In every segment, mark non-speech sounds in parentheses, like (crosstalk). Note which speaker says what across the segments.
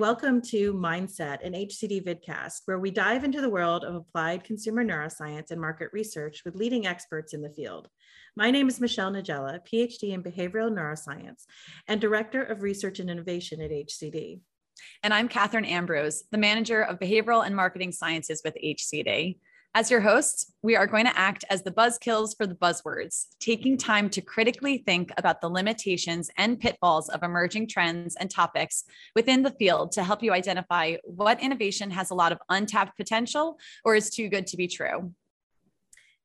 Speaker 1: welcome to Mindset, an HCD vidcast, where we dive into the world of applied consumer neuroscience and market research with leading experts in the field. My name is Michelle Niedziela, PhD in behavioral neuroscience and Director of Research and Innovation at HCD.
Speaker 2: And I'm Catherine Ambrose, the Manager of Behavioral and Marketing Sciences with HCD. As your hosts, we are going to act as the buzzkills for the buzzwords, taking time to critically think about the limitations and pitfalls of emerging trends and topics within the field to help you identify what innovation has a lot of untapped potential or is too good to be true.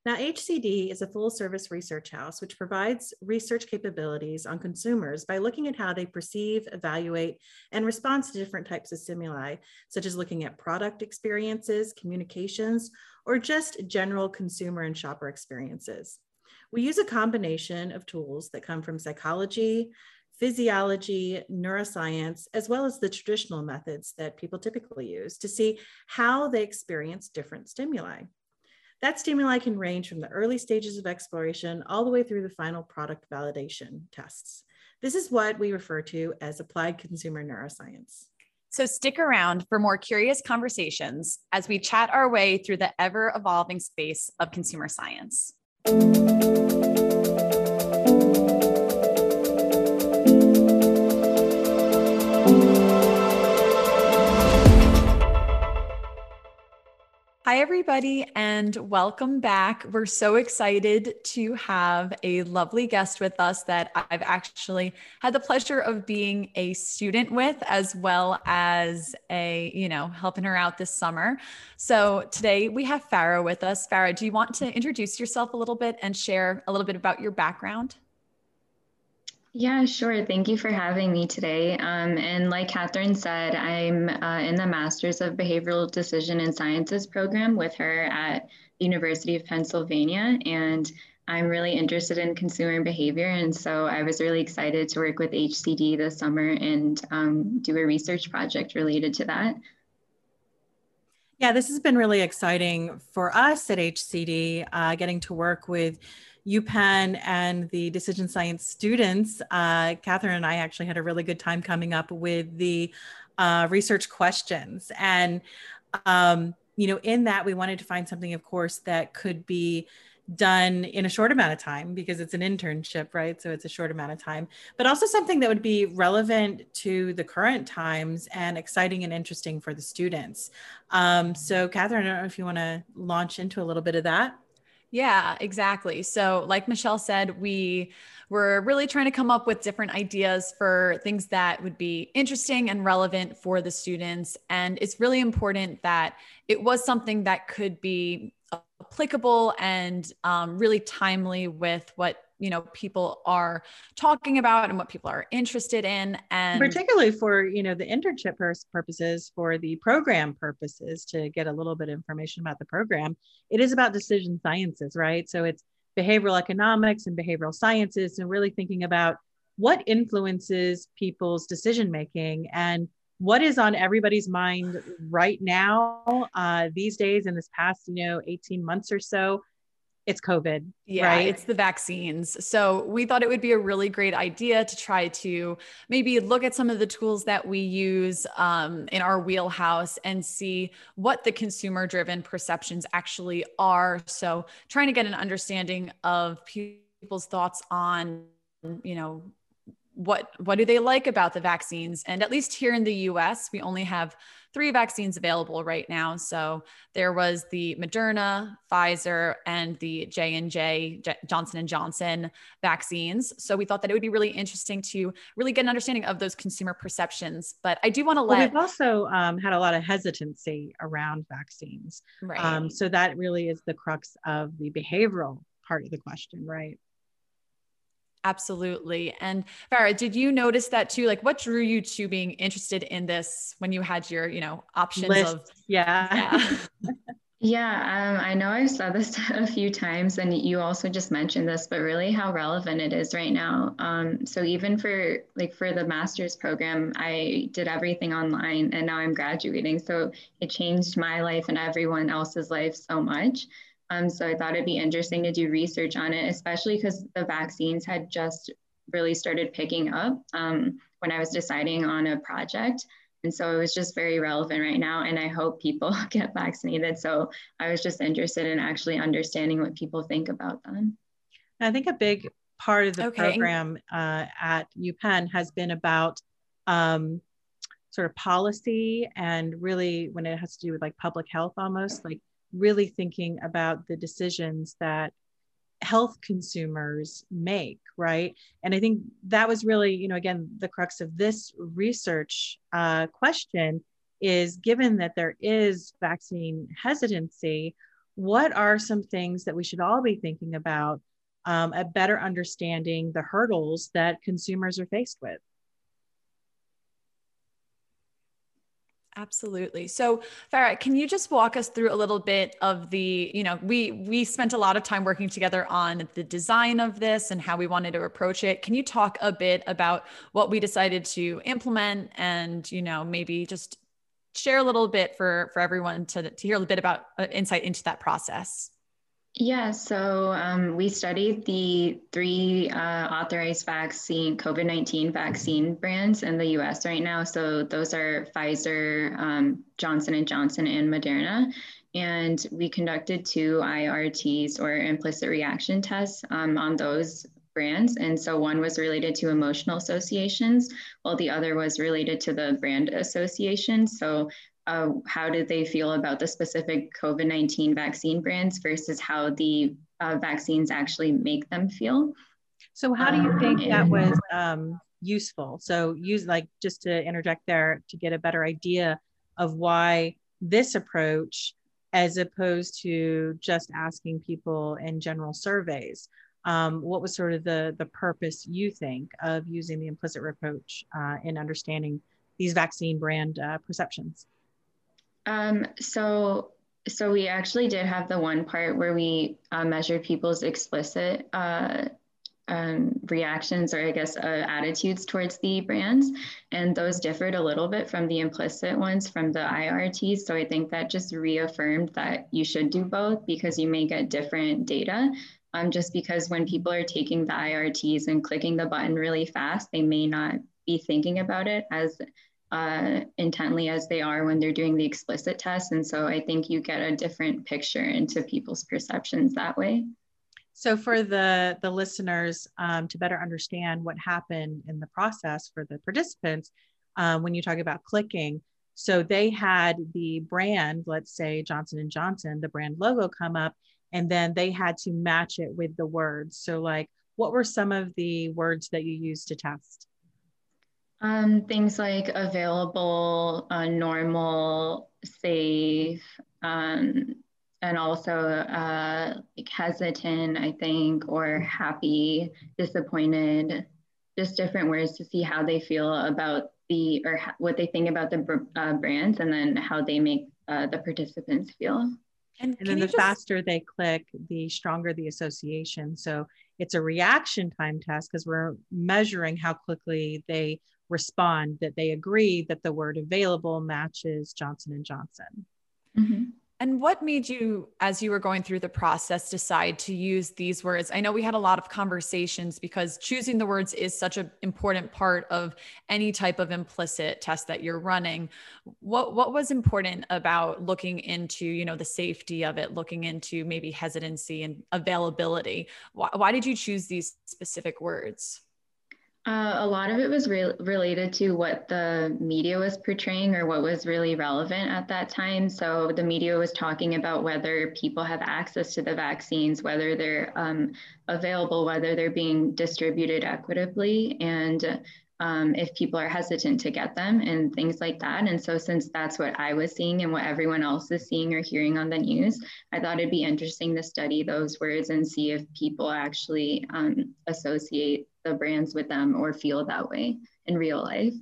Speaker 1: Now, HCD is a full service research house which provides research capabilities on consumers by looking at how they perceive, evaluate, and respond to different types of stimuli, such as looking at product experiences, communications, or just general consumer and shopper experiences. We use a combination of tools that come from psychology, physiology, neuroscience, as well as the traditional methods that people typically use to see how they experience different stimuli. That stimuli can range from the early stages of exploration all the way through the final product validation tests. This is what we refer to as applied consumer neuroscience.
Speaker 2: So stick around for more curious conversations as we chat our way through the ever evolving space of consumer science. Hi, everybody, and welcome back. We're so excited to have a lovely guest with us that I've actually had the pleasure of being a student with, as well as a, you know, helping her out this summer. So today we have Farah with us. Farah, do you want to introduce yourself a little bit and share a little bit about your background?
Speaker 3: Yeah, sure. Thank you for having me today. Um, and like Catherine said, I'm uh, in the Masters of Behavioral Decision and Sciences program with her at the University of Pennsylvania. And I'm really interested in consumer behavior. And so I was really excited to work with HCD this summer and um, do a research project related to that.
Speaker 1: Yeah, this has been really exciting for us at HCD, uh, getting to work with UPenn and the decision science students, uh, Catherine and I actually had a really good time coming up with the uh, research questions. And, um, you know, in that, we wanted to find something, of course, that could be done in a short amount of time because it's an internship, right? So it's a short amount of time, but also something that would be relevant to the current times and exciting and interesting for the students. Um, so, Catherine, I don't know if you want to launch into a little bit of that.
Speaker 2: Yeah, exactly. So, like Michelle said, we were really trying to come up with different ideas for things that would be interesting and relevant for the students. And it's really important that it was something that could be applicable and um, really timely with what you know people are talking about and what people are interested in and
Speaker 1: particularly for you know the internship purposes for the program purposes to get a little bit of information about the program it is about decision sciences right? So it's behavioral economics and behavioral sciences and really thinking about what influences people's decision making and what is on everybody's mind right now uh, these days in this past you know 18 months or so it's COVID.
Speaker 2: Yeah, right? it's the vaccines. So we thought it would be a really great idea to try to maybe look at some of the tools that we use um, in our wheelhouse and see what the consumer driven perceptions actually are. So trying to get an understanding of people's thoughts on, you know, what what do they like about the vaccines? And at least here in the US we only have three vaccines available right now. So there was the Moderna Pfizer and the J&J Johnson and Johnson vaccines. So we thought that it would be really interesting to really get an understanding of those consumer perceptions. But I do want to let
Speaker 1: well, we've also um, had a lot of hesitancy around vaccines. Right. Um, so that really is the crux of the behavioral part of the question right
Speaker 2: Absolutely. And Farah, did you notice that too? Like what drew you to being interested in this when you had your, you know, options List. of
Speaker 1: yeah.
Speaker 3: Yeah. (laughs) yeah um, I know I've said this (laughs) a few times and you also just mentioned this, but really how relevant it is right now. Um, so even for like for the master's program, I did everything online and now I'm graduating. So it changed my life and everyone else's life so much. Um, so I thought it'd be interesting to do research on it, especially because the vaccines had just really started picking up um, when I was deciding on a project. And so it was just very relevant right now. And I hope people (laughs) get vaccinated. So I was just interested in actually understanding what people think about them.
Speaker 1: I think a big part of the okay. program uh, at UPenn has been about um, sort of policy and really when it has to do with like public health almost like really thinking about the decisions that health consumers make right? And i think that was really you know again the crux of this research uh, question is given that there is vaccine hesitancy what are some things that we should all be thinking about um, a better understanding the hurdles that consumers are faced with
Speaker 2: Absolutely. So, Farah, can you just walk us through a little bit of the, you know, we we spent a lot of time working together on the design of this and how we wanted to approach it. Can you talk a bit about what we decided to implement and, you know, maybe just share a little bit for for everyone to to hear a little bit about uh, insight into that process?
Speaker 3: Yeah, so um, we studied the three uh, authorized vaccine, COVID 19 vaccine brands in the US right now. So those are Pfizer, um, Johnson & Johnson, and Moderna. And we conducted two IRTs or implicit reaction tests um, on those brands. And so one was related to emotional associations, while the other was related to the brand association. So uh, how did they feel about the specific COVID 19 vaccine brands versus how the uh, vaccines actually make them feel.
Speaker 1: So, how do you think um, that was um, useful? So, use like just to interject there to get a better idea of why this approach, as opposed to just asking people in general surveys. Um, what was sort of the the purpose you think of using the implicit approach uh, in understanding these vaccine brand uh, perceptions?
Speaker 3: Um, so, so we actually did have the one part where we uh, measured people's explicit uh, um, reactions or I guess uh, attitudes towards the brands. And those differed a little bit from the implicit ones from the IRTs. So I think that just reaffirmed that you should do both because you may get different data. Um, just because when people are taking the IRTs and clicking the button really fast, they may not be thinking about it as uh, intently as they are when they're doing the explicit test. And so I think you get a different picture into people's perceptions that way.
Speaker 1: So for the, the listeners um, to better understand what happened in the process for the participants, um, when you talk about clicking, so they had the brand, let's say Johnson & Johnson, the brand logo come up, and then they had to match it with the words. So like, what were some of the words that you used to test?
Speaker 3: Um, things like available, uh, normal, safe, um, and also uh, like hesitant, I think, or happy, disappointed, just different words to see how they feel about the, or what they think about the uh, brands and then how they make uh, the participants feel.
Speaker 1: And, and then the just... faster they click, the stronger the association. So it's a reaction time test because we're measuring how quickly they respond that they agree that the word available matches Johnson and Johnson.
Speaker 2: Mm-hmm. And what made you, as you were going through the process, decide to use these words? I know we had a lot of conversations because choosing the words is such an important part of any type of implicit test that you're running. What what was important about looking into, you know, the safety of it, looking into maybe hesitancy and availability? Why, why did you choose these specific words?
Speaker 3: Uh, a lot of it was re- related to what the media was portraying or what was really relevant at that time. So the media was talking about whether people have access to the vaccines, whether they're um, available, whether they're being distributed equitably, and um, if people are hesitant to get them and things like that. And so, since that's what I was seeing and what everyone else is seeing or hearing on the news, I thought it'd be interesting to study those words and see if people actually um, associate the brands with them or feel that way in real life.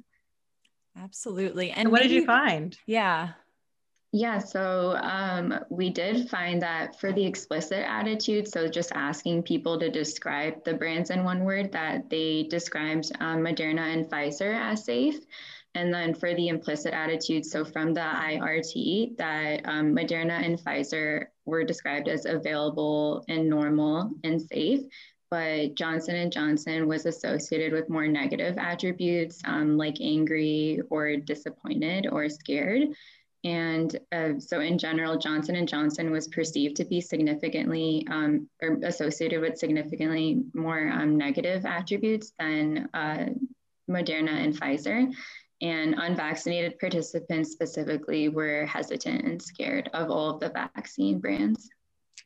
Speaker 2: Absolutely.
Speaker 1: And, and what maybe, did you find?
Speaker 2: Yeah.
Speaker 3: Yeah, so um, we did find that for the explicit attitude, so just asking people to describe the brands in one word, that they described um, Moderna and Pfizer as safe. And then for the implicit attitude, so from the IRT, that um, Moderna and Pfizer were described as available and normal and safe. But Johnson & Johnson was associated with more negative attributes um, like angry or disappointed or scared. And uh, so in general, Johnson & Johnson was perceived to be significantly um, or associated with significantly more um, negative attributes than uh, Moderna and Pfizer. And unvaccinated participants specifically were hesitant and scared of all of the vaccine brands.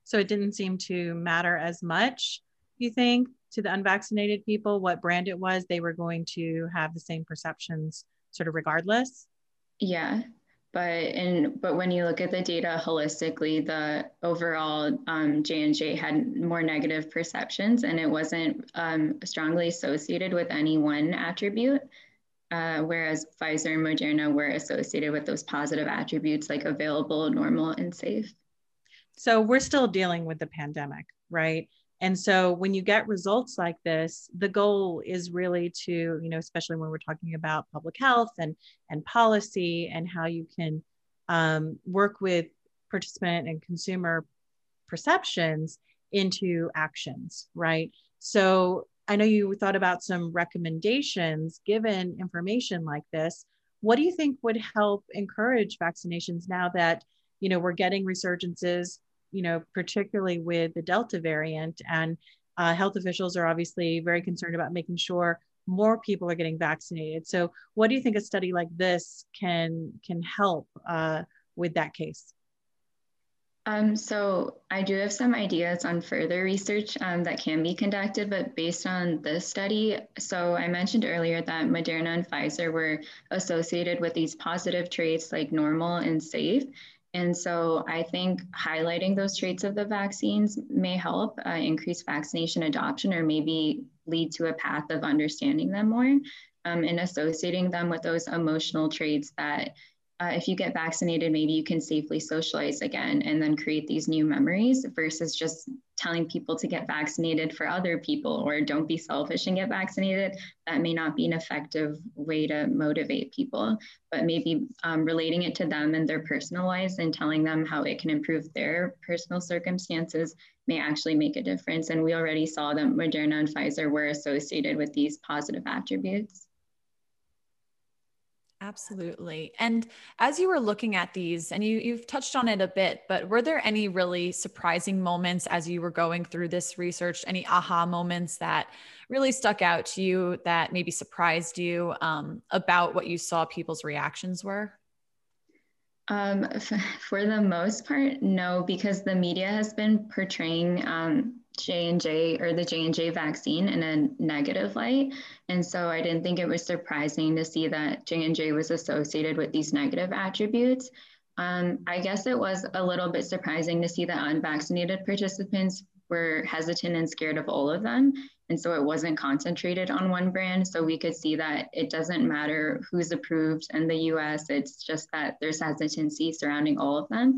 Speaker 1: So it didn't seem to matter as much you think, to the unvaccinated people, what brand it was, they were going to have the same perceptions sort of regardless?
Speaker 3: Yeah. But and but when you look at the data holistically, the overall um, J and J had more negative perceptions, and it wasn't um, strongly associated with any one attribute. Uh, whereas Pfizer and Moderna were associated with those positive attributes like available, normal, and safe.
Speaker 1: So we're still dealing with the pandemic, right? And so when you get results like this, the goal is really to, you know, especially when we're talking about public health and, and policy and how you can um, work with participant and consumer perceptions into actions, right? So I know you thought about some recommendations given information like this. What do you think would help encourage vaccinations now that, you know, we're getting resurgences you know, particularly with the Delta variant. And uh, health officials are obviously very concerned about making sure more people are getting vaccinated. So, what do you think a study like this can can help uh, with that case?
Speaker 3: Um, so I do have some ideas on further research um, that can be conducted, but based on this study, so I mentioned earlier that Moderna and Pfizer were associated with these positive traits like normal and safe. And so I think highlighting those traits of the vaccines may help uh, increase vaccination adoption or maybe lead to a path of understanding them more um, and associating them with those emotional traits that uh, if you get vaccinated, maybe you can safely socialize again and then create these new memories versus just telling people to get vaccinated for other people or don't be selfish and get vaccinated. That may not be an effective way to motivate people, but maybe um, relating it to them and their personal lives and telling them how it can improve their personal circumstances may actually make a difference. And we already saw that Moderna and Pfizer were associated with these positive attributes.
Speaker 2: Absolutely. And as you were looking at these, and you, you've touched on it a bit, but were there any really surprising moments as you were going through this research? Any aha moments that really stuck out to you that maybe surprised you um, about what you saw people's reactions were?
Speaker 3: Um, (laughs) for the most part, no, because the media has been portraying um, J and J or the J and J vaccine in a negative light, and so I didn't think it was surprising to see that J and J was associated with these negative attributes. Um, I guess it was a little bit surprising to see that unvaccinated participants were hesitant and scared of all of them. And so it wasn't concentrated on one brand. So we could see that it doesn't matter who's approved in the US, it's just that there's hesitancy surrounding all of them.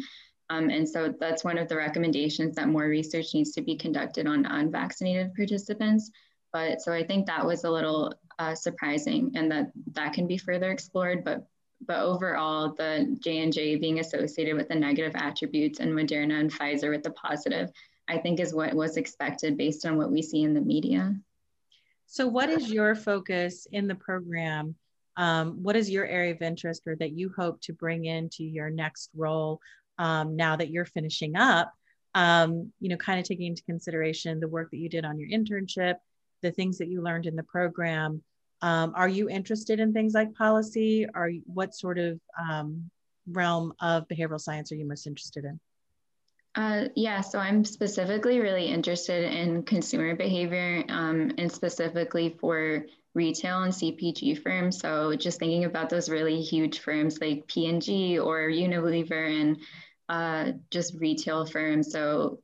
Speaker 3: Um, and so that's one of the recommendations that more research needs to be conducted on unvaccinated participants. But so I think that was a little uh, surprising and that that can be further explored. But but overall, the J&J being associated with the negative attributes and Moderna and Pfizer with the positive, I think is what was expected based on what we see in the media.
Speaker 1: So what is your focus in the program? Um, what is your area of interest or that you hope to bring into your next role um, now that you're finishing up, um, you know, kind of taking into consideration the work that you did on your internship, the things that you learned in the program. Um, are you interested in things like policy? Are you, what sort of um, realm of behavioral science are you most interested in?
Speaker 3: Uh, yeah, so I'm specifically really interested in consumer behavior um, and specifically for retail and CPG firms. So just thinking about those really huge firms like P&G or Unilever and uh, just retail firms. So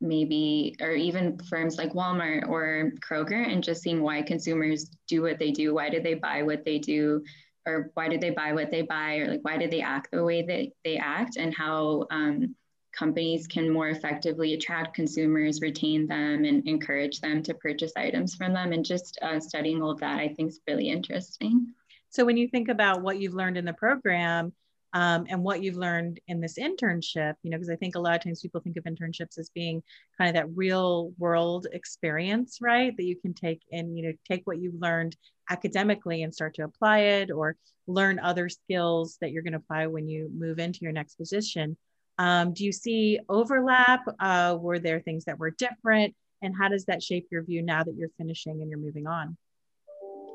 Speaker 3: maybe, or even firms like Walmart or Kroger, and just seeing why consumers do what they do. Why do they buy what they do? Or why do they buy what they buy? Or like, why do they act the way that they act? And how um, companies can more effectively attract consumers, retain them, and encourage them to purchase items from them. And just uh, studying all of that, I think is really interesting.
Speaker 1: So when you think about what you've learned in the program, um, and what you've learned in this internship, you know, because I think a lot of times people think of internships as being kind of that real world experience, right? That you can take and, you know, take what you've learned academically and start to apply it or learn other skills that you're going to apply when you move into your next position. Um, do you see overlap? Uh, were there things that were different? And how does that shape your view now that you're finishing and you're moving on?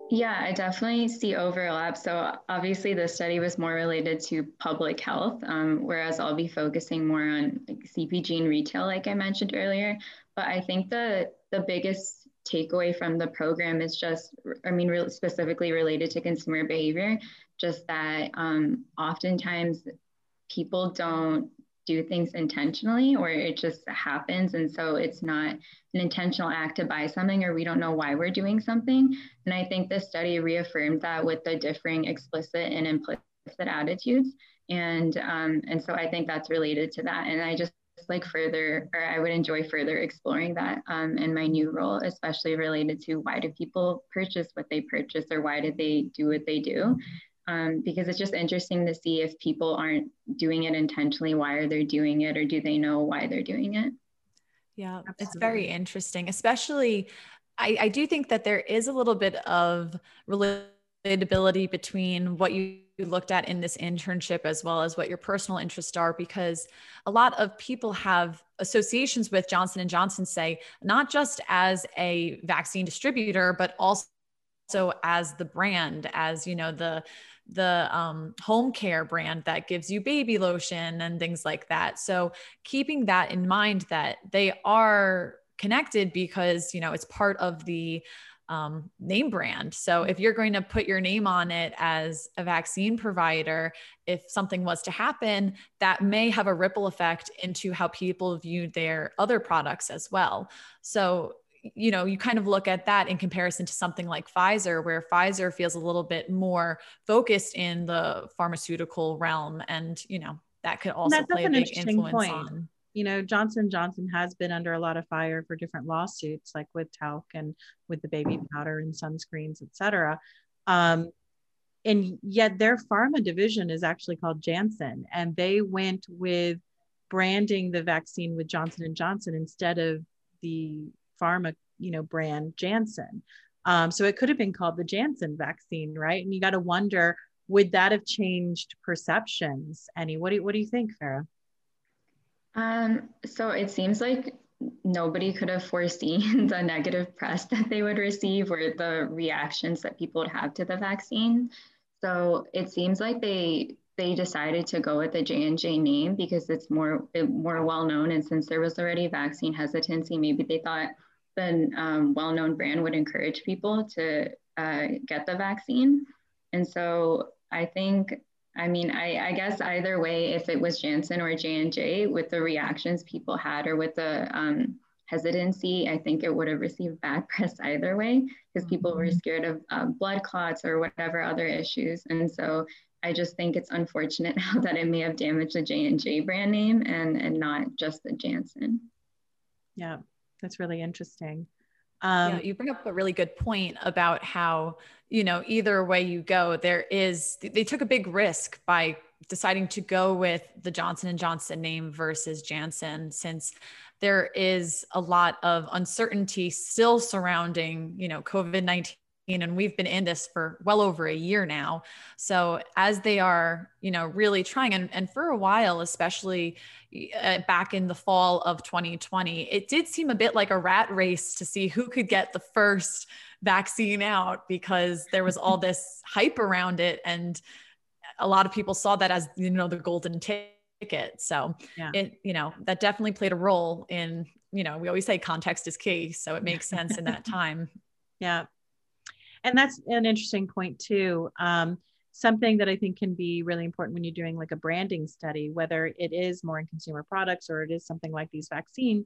Speaker 3: Yeah, I definitely see overlap. So obviously, the study was more related to public health, um, whereas I'll be focusing more on like CPG and retail, like I mentioned earlier. But I think the the biggest takeaway from the program is just, I mean, re- specifically related to consumer behavior, just that um, oftentimes people don't do things intentionally or it just happens. And so it's not an intentional act to buy something or we don't know why we're doing something. And i think this study reaffirmed that with the differing explicit and implicit attitudes. And um, and so i think that's related to that. And i just like further or i would enjoy further exploring that um, in my new role especially related to why do people purchase what they purchase or why did they do what they do um, because it's just interesting to see if people aren't doing it intentionally, why are they doing it, or do they know why they're doing it?
Speaker 2: Yeah, Absolutely. it's very interesting, especially. I, I do think that there is a little bit of relatability between what you looked at in this internship as well as what your personal interests are because a lot of people have associations with Johnson and Johnson say not just as a vaccine distributor but also as the brand as you know the the um, home care brand that gives you baby lotion and things like that. So keeping that in mind that they are connected because you know it's part of the um, name brand. So if you're going to put your name on it as a vaccine provider, if something was to happen, that may have a ripple effect into how people view their other products as well. So you know, you kind of look at that in comparison to something like Pfizer, where Pfizer feels a little bit more focused in the pharmaceutical realm, and you know that could also play a big influence point. on.
Speaker 1: You know, Johnson Johnson has been under a lot of fire for different lawsuits, like with talc and with the baby powder and sunscreens, et cetera. Um, and yet their pharma division is actually called Janssen, and they went with branding the vaccine with Johnson and Johnson instead of the pharma, you know, brand Janssen. Um, so it could have been called the Janssen vaccine, right? And you got to wonder, would that have changed perceptions? Any? What do you, what do you think, Farah?
Speaker 3: Um, so it seems like nobody could have foreseen (laughs) the negative press that they would receive or the reactions that people would have to the vaccine. So it seems like they they decided to go with the J&J name because it's more more well known and since there was already vaccine hesitancy maybe they thought the um, well-known brand would encourage people to uh, get the vaccine and so I think I mean I, I guess either way if it was Janssen or J&J with the reactions people had or with the um, hesitancy, I think it would have received bad (laughs) press either way because people were mm-hmm. scared of uh, blood clots or whatever other issues. And so I just think it's unfortunate (laughs) now that it may have damaged the J and J brand name and and not just the Janssen.
Speaker 1: Yeah, that's really interesting.
Speaker 2: Um, yeah, you bring up a really good point about how you know either way you go, there is they took a big risk by deciding to go with the Johnson and Johnson name versus Janssen since there is a lot of uncertainty still surrounding you know COVID-19 and we've been in this for well over a year now. So as they are you know really trying and, and for a while especially uh, back in the fall of 2020 it did seem a bit like a rat race to see who could get the first vaccine out because there was all this hype around it and a lot of people saw that as you know the golden ticket. So yeah. it you know that definitely played a role in you know we always say context is key so it makes sense in that (laughs) time.
Speaker 1: Yeah and that's an interesting point too. Um, something that i think can be really important when you're doing like a branding study whether it is more in consumer products or it is something like these vaccine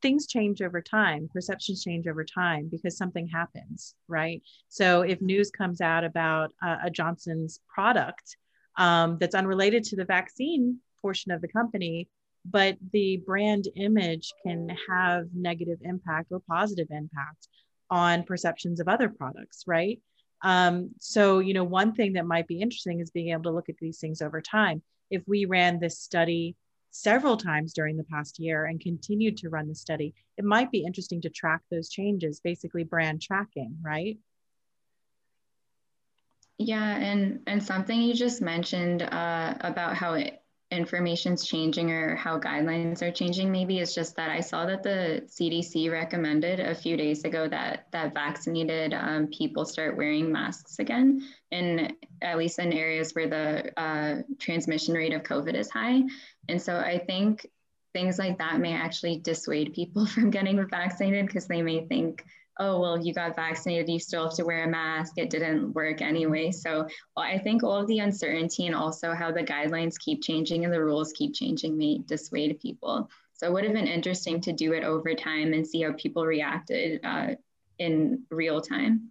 Speaker 1: things change over time perceptions change over time because something happens right? So if news comes out about a johnson's product um, that's unrelated to the vaccine portion of the company but the brand image can have negative impact or positive impact on perceptions of other products, right? Um, so, you know, one thing that might be interesting is being able to look at these things over time. If we ran this study several times during the past year and continued to run the study, it might be interesting to track those changes, basically brand tracking, right?
Speaker 3: Yeah, and and something you just mentioned uh, about how it, information's changing or how guidelines are changing maybe is just that I saw that the CDC recommended a few days ago that that vaccinated um, people start wearing masks again, in at least in areas where the uh, transmission rate of COVID is high. And so I think things like that may actually dissuade people (laughs) from getting vaccinated because they may think oh, well, you got vaccinated, you still have to wear a mask. It didn't work anyway. So well, I think all of the uncertainty and also how the guidelines keep changing and the rules keep changing may dissuade people. So it would have been interesting to do it over time and see how people reacted uh, in real time.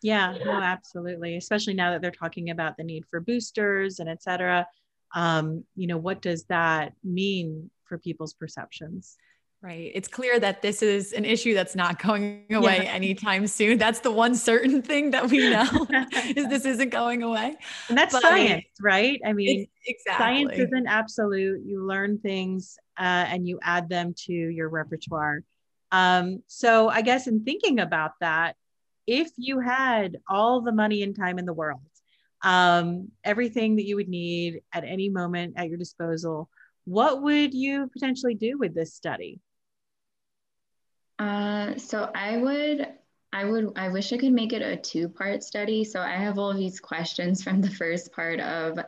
Speaker 1: Yeah, absolutely. Especially now that they're talking about the need for boosters and et cetera. Um, you know, what does that mean for people's perceptions?
Speaker 2: Right. It's clear that this is an issue that's not going away yeah. anytime soon. That's the one certain thing that we know (laughs) is this isn't going away.
Speaker 1: And that's but science, right? I mean, exactly. science isn't absolute. You learn things uh, and you add them to your repertoire. Um, so I guess in thinking about that, if you had all the money and time in the world, um, everything that you would need at any moment at your disposal, what would you potentially do with this study?
Speaker 3: Uh, so I would, I would, I wish I could make it a two-part study. So I have all these questions from the first part of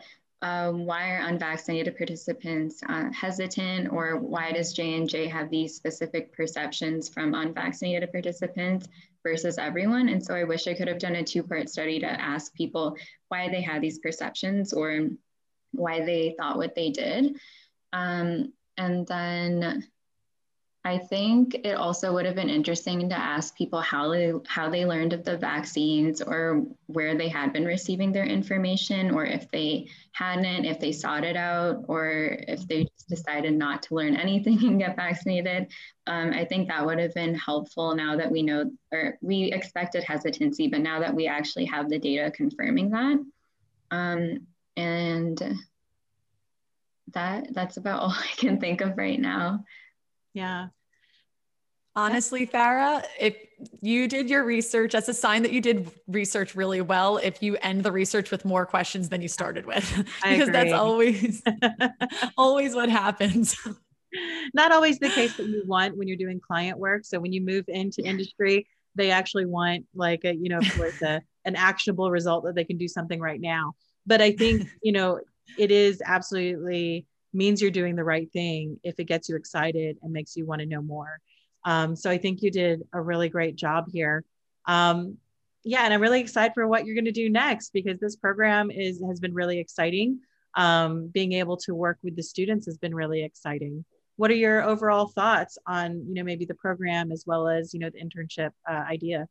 Speaker 3: um, why are unvaccinated participants uh, hesitant, or why does J and J have these specific perceptions from unvaccinated participants versus everyone? And so I wish I could have done a two-part study to ask people why they had these perceptions or why they thought what they did. Um, and then I think it also would have been interesting to ask people how they how they learned of the vaccines or where they had been receiving their information or if they hadn't, if they sought it out or if they just decided not to learn (laughs) anything and get vaccinated. Um, I think that would have been helpful now that we know or we expected hesitancy, but now that we actually have the data confirming that. Um, and that that's about (laughs) all I can think of right now.
Speaker 1: Yeah.
Speaker 2: Honestly, Farah, if you did your research, that's a sign that you did research really well. If you end the research with more questions than you started with, (laughs) because that's always, (laughs) always what happens.
Speaker 1: Not always the case that you want when you're doing client work. So when you move into industry, they actually want like a, you know, of course, a, an actionable result that they can do something right now. But I think, (laughs) you know, it is absolutely means you're doing the right thing if it gets you excited and makes you want to know more. Um, so I think you did a really great job here. Um, yeah, and I'm really excited for what you're going to do next because this program is has been really exciting. Um, being able to work with the students has been really exciting. What are your overall thoughts on you know maybe the program as well as you know the internship uh, idea?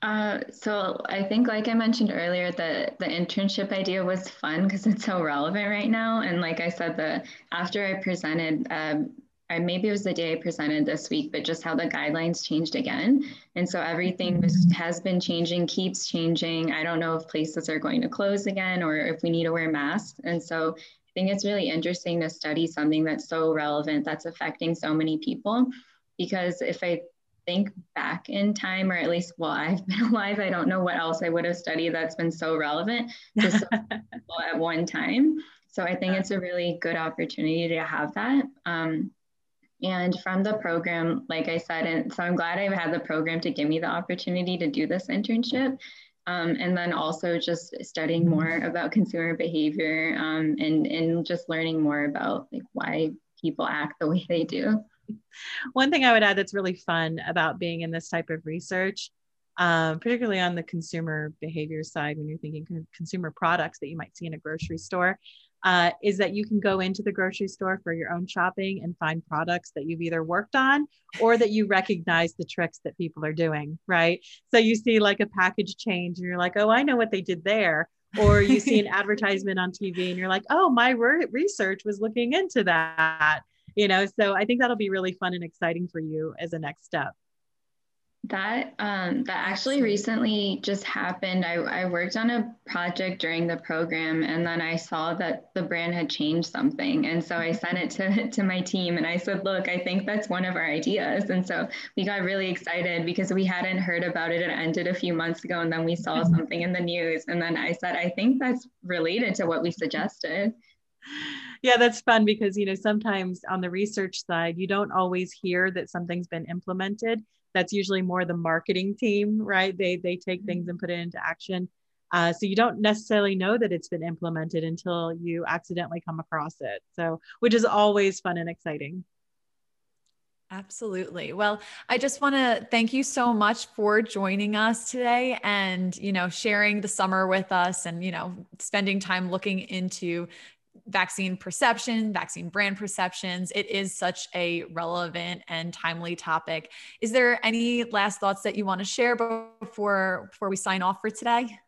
Speaker 3: Uh, so I think, like I mentioned earlier, the the internship idea was fun because it's so relevant right now. And like I said, the after I presented, um, I, maybe it was the day I presented this week, but just how the guidelines changed again, and so everything was, has been changing, keeps changing. I don't know if places are going to close again or if we need to wear masks. And so I think it's really interesting to study something that's so relevant, that's affecting so many people, because if I think back in time, or at least while I've been (laughs) alive, I don't know what else I would have studied that's been so relevant to so (laughs) people at one time. So I think it's a really good opportunity to have that. Um, and from the program, like I said, and so I'm glad I had the program to give me the opportunity to do this internship. Um, and then also just studying more about consumer behavior um, and, and just learning more about like why people act the way they do.
Speaker 1: One thing I would add that's really fun about being in this type of research, um, particularly on the consumer behavior side, when you're thinking consumer products that you might see in a grocery store, uh, is that you can go into the grocery store for your own shopping and find products that you've either worked on or that you recognize the tricks that people are doing, right? So you see like a package change and you're like, oh, I know what they did there. Or you see an (laughs) advertisement on TV and you're like, oh, my re- research was looking into that you know so i think that'll be really fun and exciting for you as a next step
Speaker 3: That um, that actually recently just happened. I, I worked on a project during the program, and then I saw that the brand had changed something, and so I sent it to (laughs) to my team, and I said, "Look, I think that's one of our ideas." And so we got really excited because we hadn't heard about it. It ended a few months ago, and then we saw mm-hmm. something in the news, and then I said, "I think that's related to what we suggested."
Speaker 1: yeah that's fun because you know sometimes on the research side you don't always hear that something's been implemented that's usually more the marketing team, right? They they take mm-hmm. things and put it into action. Uh, so you don't necessarily know that it's been implemented until you accidentally come across it. So which is always fun and exciting.
Speaker 2: Absolutely. Well, I just want to thank you so much for joining us today and, you know, sharing the summer with us and, you know, spending time looking into vaccine perception, vaccine brand perceptions. It is such a relevant and timely topic. Is there any last thoughts that you want to share before before we sign off for today?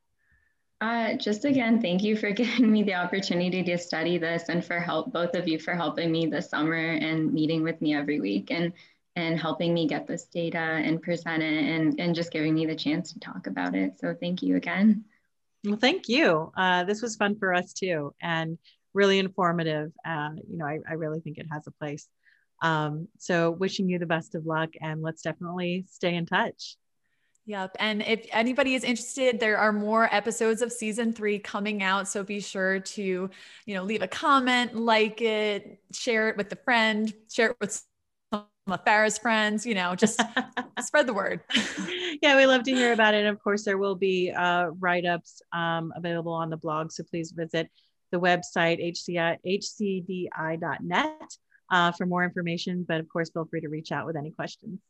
Speaker 3: Uh, just again, thank you for (laughs) giving me the opportunity to study this and for help, both of you for helping me this summer and meeting with me every week and and helping me get this data and present it and, and just giving me the chance to talk about it. So thank you again.
Speaker 1: Well, thank you. Uh, this was fun for us too. And really informative. Uh, you know, I, I really think it has a place. Um, so wishing you the best of luck and let's definitely stay in touch.
Speaker 2: Yep. And if anybody is interested, there are more episodes of season three coming out. So be sure to, you know, leave a comment, like it, share it with a friend, share it with some of Farah's friends, you know, just (laughs) spread the word. (laughs)
Speaker 1: yeah, we love to hear about it. And of course, there will be uh, write ups um, available on the blog. So please visit the website hci, hcdi.net uh, for more information. But of course, feel free to reach out with any questions.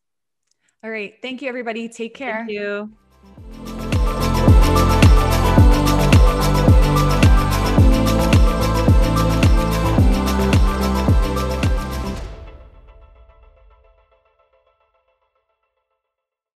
Speaker 2: All right. Thank you, everybody. Take care.
Speaker 1: Thank you.